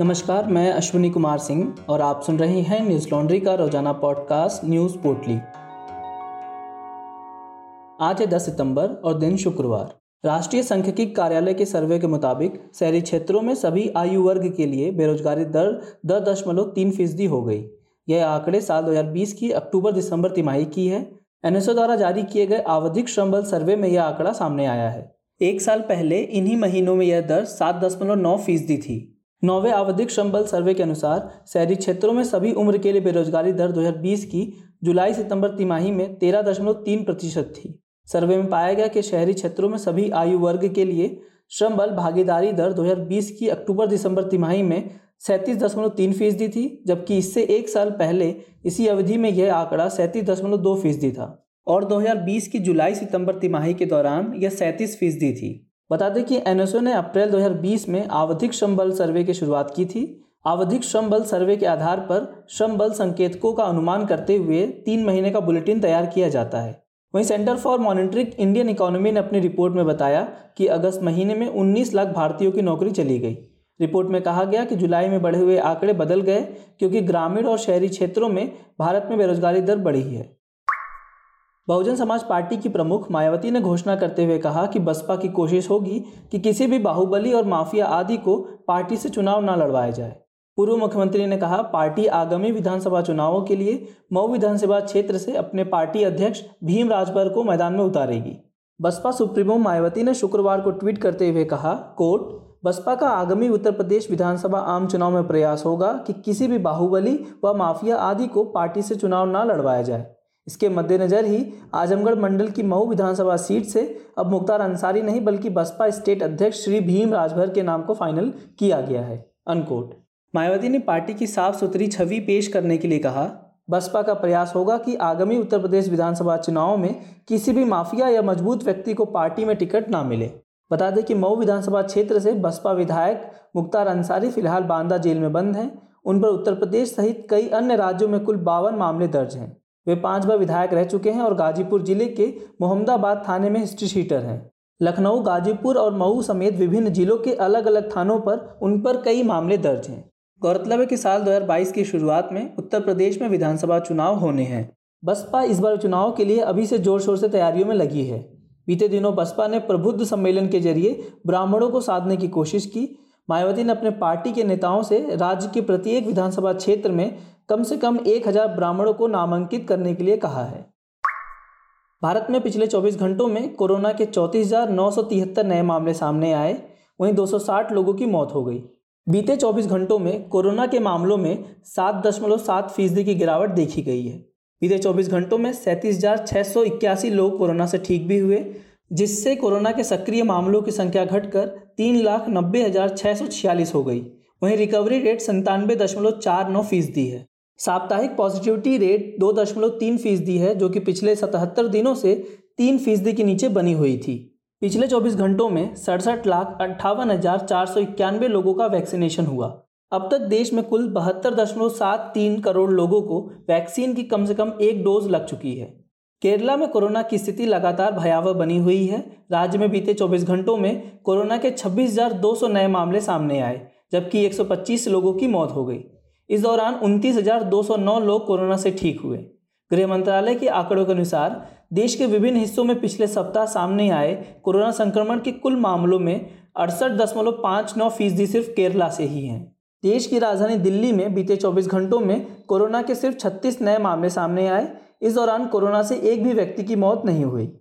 नमस्कार, मैं अश्विनी कुमार सिंह और आप सुन रहे हैं न्यूज़ लॉन्ड्री का रोज़ाना पॉडकास्ट न्यूज़ पोर्टली। आज है 10 सितंबर और दिन शुक्रवार। राष्ट्रीय सांख्यिकी कार्यालय के सर्वे के मुताबिक शहरी क्षेत्रों में सभी आयु वर्ग के लिए बेरोजगारी दर दस दशमलव तीन फ़ीसदी हो गई। यह आंकड़े साल 2020 की अक्टूबर दिसंबर तिमाही की है। एनएसओ द्वारा जारी किए गए आवधिक श्रम बल सर्वे में यह आंकड़ा सामने आया है। एक साल पहले इन्हीं महीनों में यह दर सात दशमलव नौ फ़ीसदी थी। नौवे आवधिक श्रम बल सर्वे के अनुसार शहरी क्षेत्रों में सभी उम्र के लिए बेरोजगारी दर 2020 की जुलाई सितंबर तिमाही में तेरह दशमलव तीन प्रतिशत थी। सर्वे में पाया गया कि शहरी क्षेत्रों में सभी आयु वर्ग के लिए श्रम बल भागीदारी दर 2020 की अक्टूबर दिसंबर तिमाही में सैंतीस दशमलव तीन फ़ीसदी थी, जबकि इससे एक साल पहले इसी अवधि में यह आंकड़ा सैंतीस दशमलव दो फ़ीसदी था। और 2020 की जुलाई सितंबर तिमाही के दौरान यह सैंतीस फ़ीसदी थी। बता दें कि एनएसओ ने अप्रैल 2020 में आवधिक श्रम बल सर्वे की शुरुआत की थी। आवधिक श्रम बल सर्वे के आधार पर श्रम बल संकेतकों का अनुमान करते हुए तीन महीने का बुलेटिन तैयार किया जाता है। वहीं Centre for Monitoring Indian Economy ने अपनी रिपोर्ट में बताया कि अगस्त महीने में 19 लाख भारतीयों की नौकरी चली गई। रिपोर्ट में कहा गया कि जुलाई में बढ़े हुए आंकड़े बदल गए, क्योंकि ग्रामीण और शहरी क्षेत्रों में भारत में बेरोजगारी दर बढ़ी है। बहुजन समाज पार्टी की प्रमुख मायावती ने घोषणा करते हुए कहा कि बसपा की कोशिश होगी कि किसी भी बाहुबली और माफिया आदि को पार्टी से चुनाव न लड़वाया जाए। पूर्व मुख्यमंत्री ने कहा, पार्टी आगामी विधानसभा चुनावों के लिए मऊ विधानसभा क्षेत्र से अपने पार्टी अध्यक्ष भीम राजभर को मैदान में उतारेगी। बसपा सुप्रीमो मायावती ने शुक्रवार को ट्वीट करते हुए कहा, कोर्ट, बसपा का आगामी उत्तर प्रदेश विधानसभा आम चुनाव में प्रयास होगा कि किसी भी बाहुबली व माफिया आदि को पार्टी से चुनाव न लड़वाया जाए। इसके मद्देनज़र ही आजमगढ़ मंडल की मऊ विधानसभा सीट से अब मुख्तार अंसारी नहीं, बल्कि बसपा स्टेट अध्यक्ष श्री भीम राजभर के नाम को फाइनल किया गया है। अनकोट मायावती ने पार्टी की साफ़ सुथरी छवि पेश करने के लिए कहा, बसपा का प्रयास होगा कि आगामी उत्तर प्रदेश विधानसभा चुनाव में किसी भी माफिया या मज़बूत व्यक्ति को पार्टी में टिकट ना मिले। बता दें कि मऊ विधानसभा क्षेत्र से बसपा विधायक मुख्तार अंसारी फ़िलहाल बांदा जेल में बंद हैं। उन पर उत्तर प्रदेश सहित कई अन्य राज्यों में कुल बावन मामले दर्ज हैं। वे पाँच बार विधायक रह चुके हैं और गाजीपुर ज़िले के मोहम्मदाबाद थाने में हिस्ट्री शीटर हैं। लखनऊ, गाजीपुर और मऊ समेत विभिन्न जिलों के अलग अलग थानों पर उन पर कई मामले दर्ज हैं। गौरतलब है कि साल 2022 की शुरुआत में उत्तर प्रदेश में विधानसभा चुनाव होने हैं। बसपा इस बार चुनाव के लिए अभी से ज़ोर शोर से तैयारियों में लगी है। बीते दिनों बसपा ने प्रबुद्ध सम्मेलन के ज़रिए ब्राह्मणों को साधने की कोशिश की। मायावती ने अपने पार्टी के नेताओं से राज्य के प्रत्येक विधानसभा क्षेत्र में कम से कम एक हज़ार ब्राह्मणों को नामांकित करने के लिए कहा है। भारत में पिछले 24 घंटों में कोरोना के चौंतीस नए मामले सामने आए, वहीं 260 लोगों की मौत हो गई। बीते 24 घंटों में कोरोना के मामलों में सात दशमलव सात फ़ीसदी की गिरावट देखी गई है। बीते 24 घंटों में सैंतीस लोग कोरोना से ठीक भी हुए, जिससे कोरोना के सक्रिय मामलों की संख्या घटकर तीन लाख नब्बे हज़ार छः सौ छियालीस हो गई। वहीं रिकवरी रेट संतानवे दशमलव चार नौ फ़ीसदी है। साप्ताहिक पॉजिटिविटी रेट दो दशमलव तीन फ़ीसदी है जो कि पिछले सतहत्तर दिनों से तीन फ़ीसदी के नीचे बनी हुई थी। पिछले 24 घंटों में सड़सठ लाख अट्ठावन हज़ार चार सौ इक्यानवे लोगों का वैक्सीनेशन हुआ। अब तक देश में कुल बहत्तर दशमलव सात तीन करोड़ लोगों को वैक्सीन की कम से कम एक डोज लग चुकी है। केरला में कोरोना की स्थिति लगातार भयावह बनी हुई है। राज्य में बीते 24 घंटों में कोरोना के 26,200 नए मामले सामने आए जबकि 125 लोगों की मौत हो गई। इस दौरान उनतीस लोग कोरोना से ठीक हुए। गृह मंत्रालय के आंकड़ों के अनुसार, देश के विभिन्न हिस्सों में पिछले सप्ताह सामने आए कोरोना संक्रमण के कुल मामलों में अड़सठ दशमलव पाँच नौ फ़ीसदी सिर्फ़ केरला से ही हैं। देश की राजधानी दिल्ली में बीते 24 घंटों में कोरोना के सिर्फ़ 36 नए मामले सामने आए। इस दौरान कोरोना से एक भी व्यक्ति की मौत नहीं हुई।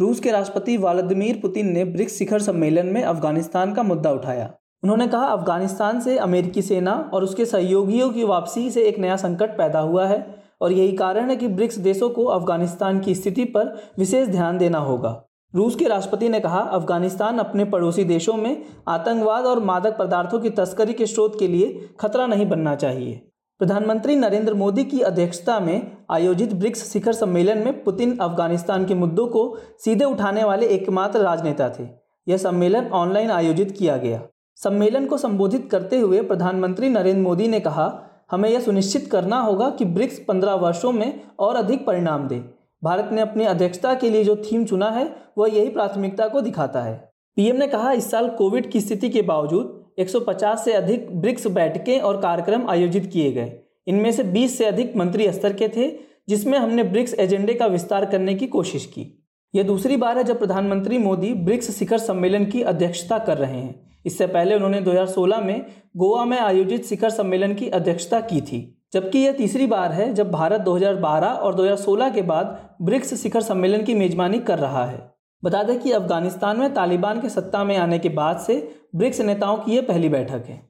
रूस के राष्ट्रपति व्लादिमीर पुतिन ने ब्रिक्स शिखर सम्मेलन में अफ़गानिस्तान का मुद्दा उठाया। उन्होंने कहा, अफ़गानिस्तान से अमेरिकी सेना और उसके सहयोगियों की वापसी से एक नया संकट पैदा हुआ है और यही कारण है कि ब्रिक्स देशों को अफ़गानिस्तान की स्थिति पर विशेष ध्यान देना होगा। रूस के राष्ट्रपति ने कहा, अफ़गानिस्तान अपने पड़ोसी देशों में आतंकवाद और मादक पदार्थों की तस्करी के स्रोत के लिए खतरा नहीं बनना चाहिए। प्रधानमंत्री नरेंद्र मोदी की अध्यक्षता में आयोजित ब्रिक्स शिखर सम्मेलन में पुतिन अफ़गानिस्तान के मुद्दों को सीधे उठाने वाले एकमात्र राजनेता थे। यह सम्मेलन ऑनलाइन आयोजित किया गया। सम्मेलन को संबोधित करते हुए प्रधानमंत्री नरेंद्र मोदी ने कहा, हमें यह सुनिश्चित करना होगा कि ब्रिक्स पंद्रह वर्षों में और अधिक परिणाम दे। भारत ने अपनी अध्यक्षता के लिए जो थीम चुना है, वह यही प्राथमिकता को दिखाता है। पीएम ने कहा, इस साल कोविड की स्थिति के बावजूद 150 से अधिक ब्रिक्स बैठकें और कार्यक्रम आयोजित किए गए। इनमें से 20 से अधिक मंत्री स्तर के थे, जिसमें हमने ब्रिक्स एजेंडे का विस्तार करने की कोशिश की। यह दूसरी बार है जब प्रधानमंत्री मोदी ब्रिक्स शिखर सम्मेलन की अध्यक्षता कर रहे हैं। इससे पहले उन्होंने 2016 में गोवा में आयोजित शिखर सम्मेलन की अध्यक्षता की थी, जबकि यह तीसरी बार है जब भारत 2012 और 2016 के बाद ब्रिक्स शिखर सम्मेलन की मेजबानी कर रहा है। बता दें कि अफ़गानिस्तान में तालिबान के सत्ता में आने के बाद से ब्रिक्स नेताओं की यह पहली बैठक है।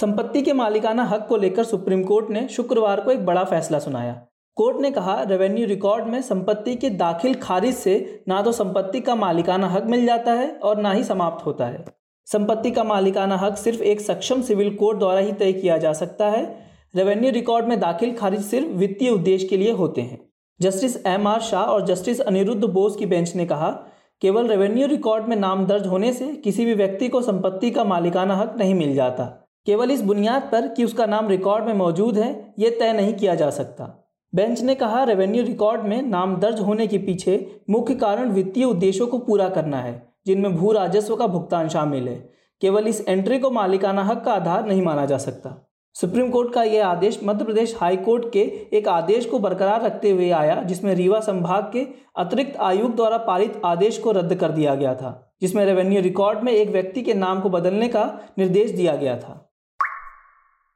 संपत्ति के मालिकाना हक को लेकर सुप्रीम कोर्ट ने शुक्रवार को एक बड़ा फैसला सुनाया। कोर्ट ने कहा रेवेन्यू रिकॉर्ड में संपत्ति के दाखिल खारिज से ना तो संपत्ति का मालिकाना हक मिल जाता है और ना ही समाप्त होता है। संपत्ति का मालिकाना हक सिर्फ़ एक सक्षम सिविल कोर्ट द्वारा ही तय किया जा सकता है। रेवेन्यू रिकॉर्ड में दाखिल खारिज सिर्फ़ वित्तीय उद्देश्य के लिए होते हैं। जस्टिस एम आर शाह और जस्टिस अनिरुद्ध बोस की बेंच ने कहा, केवल रेवेन्यू रिकॉर्ड में नाम दर्ज होने से किसी भी व्यक्ति को संपत्ति का मालिकाना हक नहीं मिल जाता। केवल इस बुनियाद पर कि उसका नाम रिकॉर्ड में मौजूद है, ये तय नहीं किया जा सकता। बेंच ने कहा रेवेन्यू रिकॉर्ड में नाम दर्ज होने के पीछे मुख्य कारण वित्तीय उद्देश्यों को पूरा करना है, जिनमें भू राजस्व का भुगतान शामिल है। केवल इस एंट्री को मालिकाना हक का आधार नहीं माना जा सकता। सुप्रीम कोर्ट का यह आदेश मध्य प्रदेश हाई कोर्ट के एक आदेश को बरकरार रखते हुए आया, जिसमें रीवा संभाग के अतिरिक्त आयुक्त द्वारा पारित आदेश को रद्द कर दिया गया था, जिसमें रेवेन्यू रिकॉर्ड में एक व्यक्ति के नाम को बदलने का निर्देश दिया गया था।